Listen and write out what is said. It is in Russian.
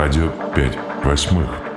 Радио 5 восьмых.